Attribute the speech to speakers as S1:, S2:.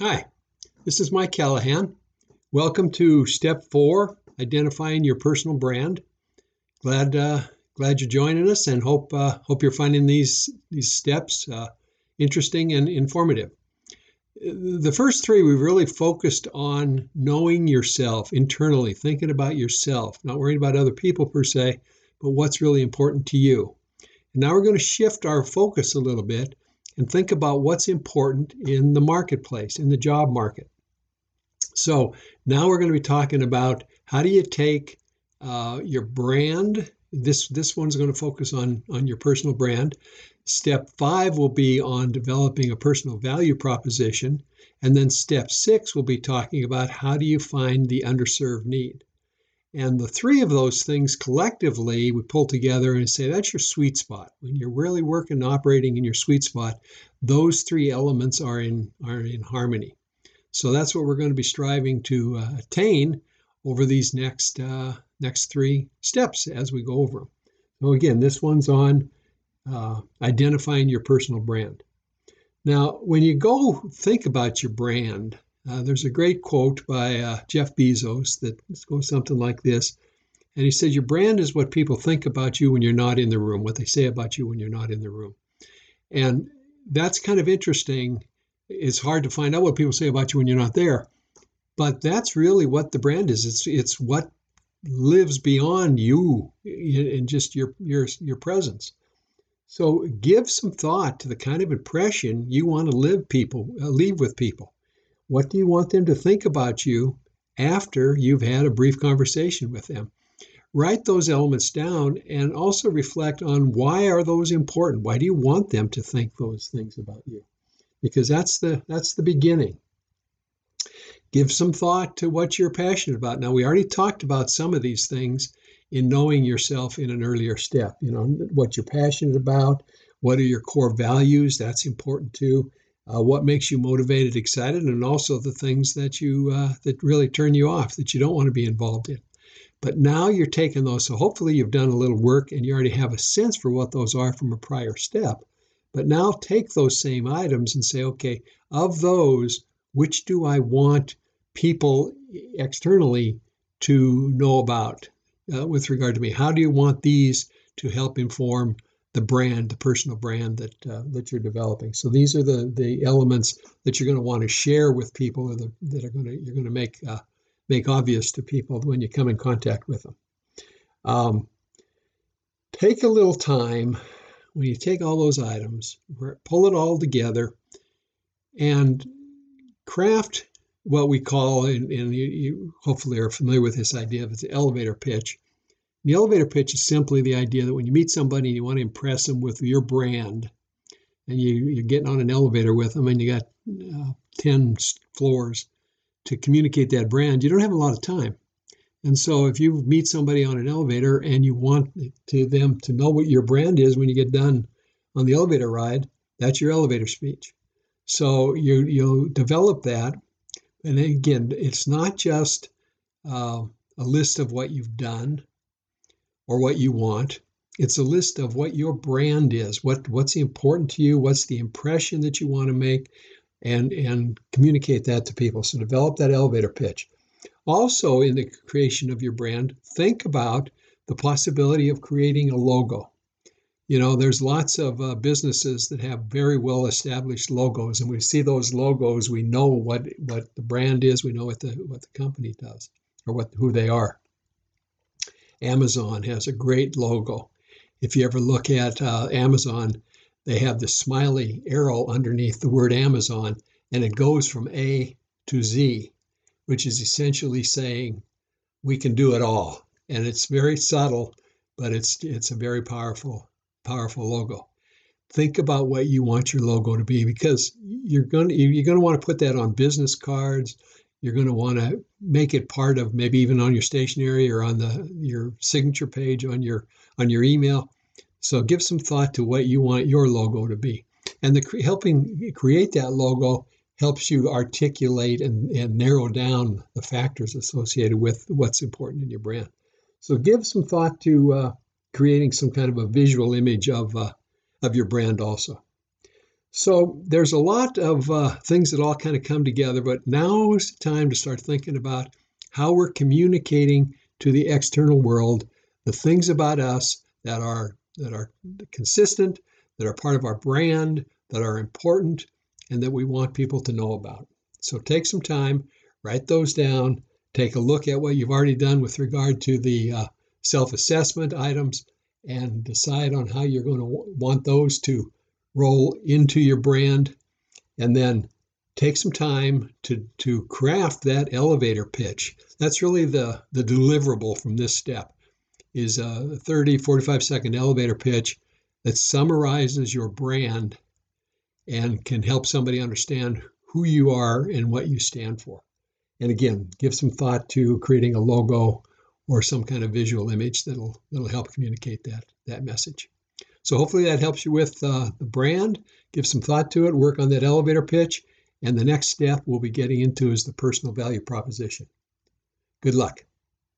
S1: Hi, this is Mike Callahan. Welcome to step four, identifying your personal brand. Glad uh, glad you're joining us, and hope uh, hope you're finding these these steps uh, interesting and informative. The first three we've really focused on knowing yourself internally, thinking about yourself, not worrying about other people per se, but what's really important to you. And now we're going to shift our focus a little bit and think about what's important in the marketplace, in the job market. So now we're going to be talking about how do you take uh, your brand. This this one's going to focus on on your personal brand. Step five will be on developing a personal value proposition, and then step six will be talking about how do you find the underserved need. And the three of those things collectively we pull together and say that's your sweet spot. When you're really working operating in your sweet spot, those three elements are in are in harmony. So that's what we're going to be striving to uh, attain over these next uh, next three steps as we go over them. So again, this one's on uh, identifying your personal brand. Now, when you go think about your brand, uh, there's a great quote by uh, Jeff Bezos that goes something like this. And he said, Your brand is what people think about you when you're not in the room, what they say about you when you're not in the room. And that's kind of interesting. It's hard to find out what people say about you when you're not there. But that's really what the brand is. It's it's what lives beyond you and just your your your presence. So give some thought to the kind of impression you want to live people uh, leave with people. What do you want them to think about you after you've had a brief conversation with them? Write those elements down and also reflect on why are those important? Why do you want them to think those things about you? Because that's the that's the beginning. Give some thought to what you're passionate about. Now we already talked about some of these things in knowing yourself in an earlier step. You know, what you're passionate about, what are your core values, that's important too uh, what makes you motivated, excited, and also the things that you uh, that really turn you off that you don't want to be involved in. But now you're taking those, so hopefully you've done a little work and you already have a sense for what those are from a prior step. But now take those same items and say, okay, of those, which do I want people externally to know about uh, with regard to me? How do you want these to help inform the brand, the personal brand that uh, that you're developing. So these are the the elements that you're going to want to share with people that, that are going to you're going to make uh, make obvious to people when you come in contact with them. Um, take a little time when you take all those items, pull it all together, and craft what we call, and, and you, you hopefully are familiar with this idea of the elevator pitch the elevator pitch is simply the idea that when you meet somebody and you want to impress them with your brand, and you, you're getting on an elevator with them and you got uh, 10 floors to communicate that brand, you don't have a lot of time. And so if you meet somebody on an elevator and you want to them to know what your brand is when you get done on the elevator ride, that's your elevator speech. So you you'll develop that. And again, it's not just uh, a list of what you've done or what you want. It's a list of what your brand is, what what's important to you, what's the impression that you want to make, and and communicate that to people. So develop that elevator pitch. Also, in the creation of your brand, think about the possibility of creating a logo. You know, there's lots of uh, businesses that have very well established logos, and we see those logos, we know what what the brand is, we know what the what the company does or what who they are. Amazon has a great logo. If you ever look at uh, Amazon, they have the smiley arrow underneath the word Amazon, and it goes from A to Z, which is essentially saying we can do it all. And it's very subtle, but it's it's a very powerful powerful logo. Think about what you want your logo to be because you're going to, you're going to want to put that on business cards you're going to want to make it part of maybe even on your stationery or on the your signature page on your on your email. So give some thought to what you want your logo to be, and the helping create that logo helps you articulate and, and narrow down the factors associated with what's important in your brand. So give some thought to uh, creating some kind of a visual image of uh, of your brand also. So there's a lot of uh, things that all kind of come together, but now is the time to start thinking about how we're communicating to the external world the things about us that are that are consistent, that are part of our brand, that are important, and that we want people to know about. So take some time, write those down, take a look at what you've already done with regard to the uh, self assessment items, and decide on how you're going to w- want those to roll into your brand. And then take some time to, to craft that elevator pitch. That's really the, the deliverable from this step is a 30, 45 second elevator pitch that summarizes your brand and can help somebody understand who you are and what you stand for. And again, give some thought to creating a logo or some kind of visual image that'll that'll help communicate that that message. So hopefully that helps you with uh, the brand. Give some thought to it. Work on that elevator pitch. And the next step we'll be getting into is the personal value proposition. Good luck.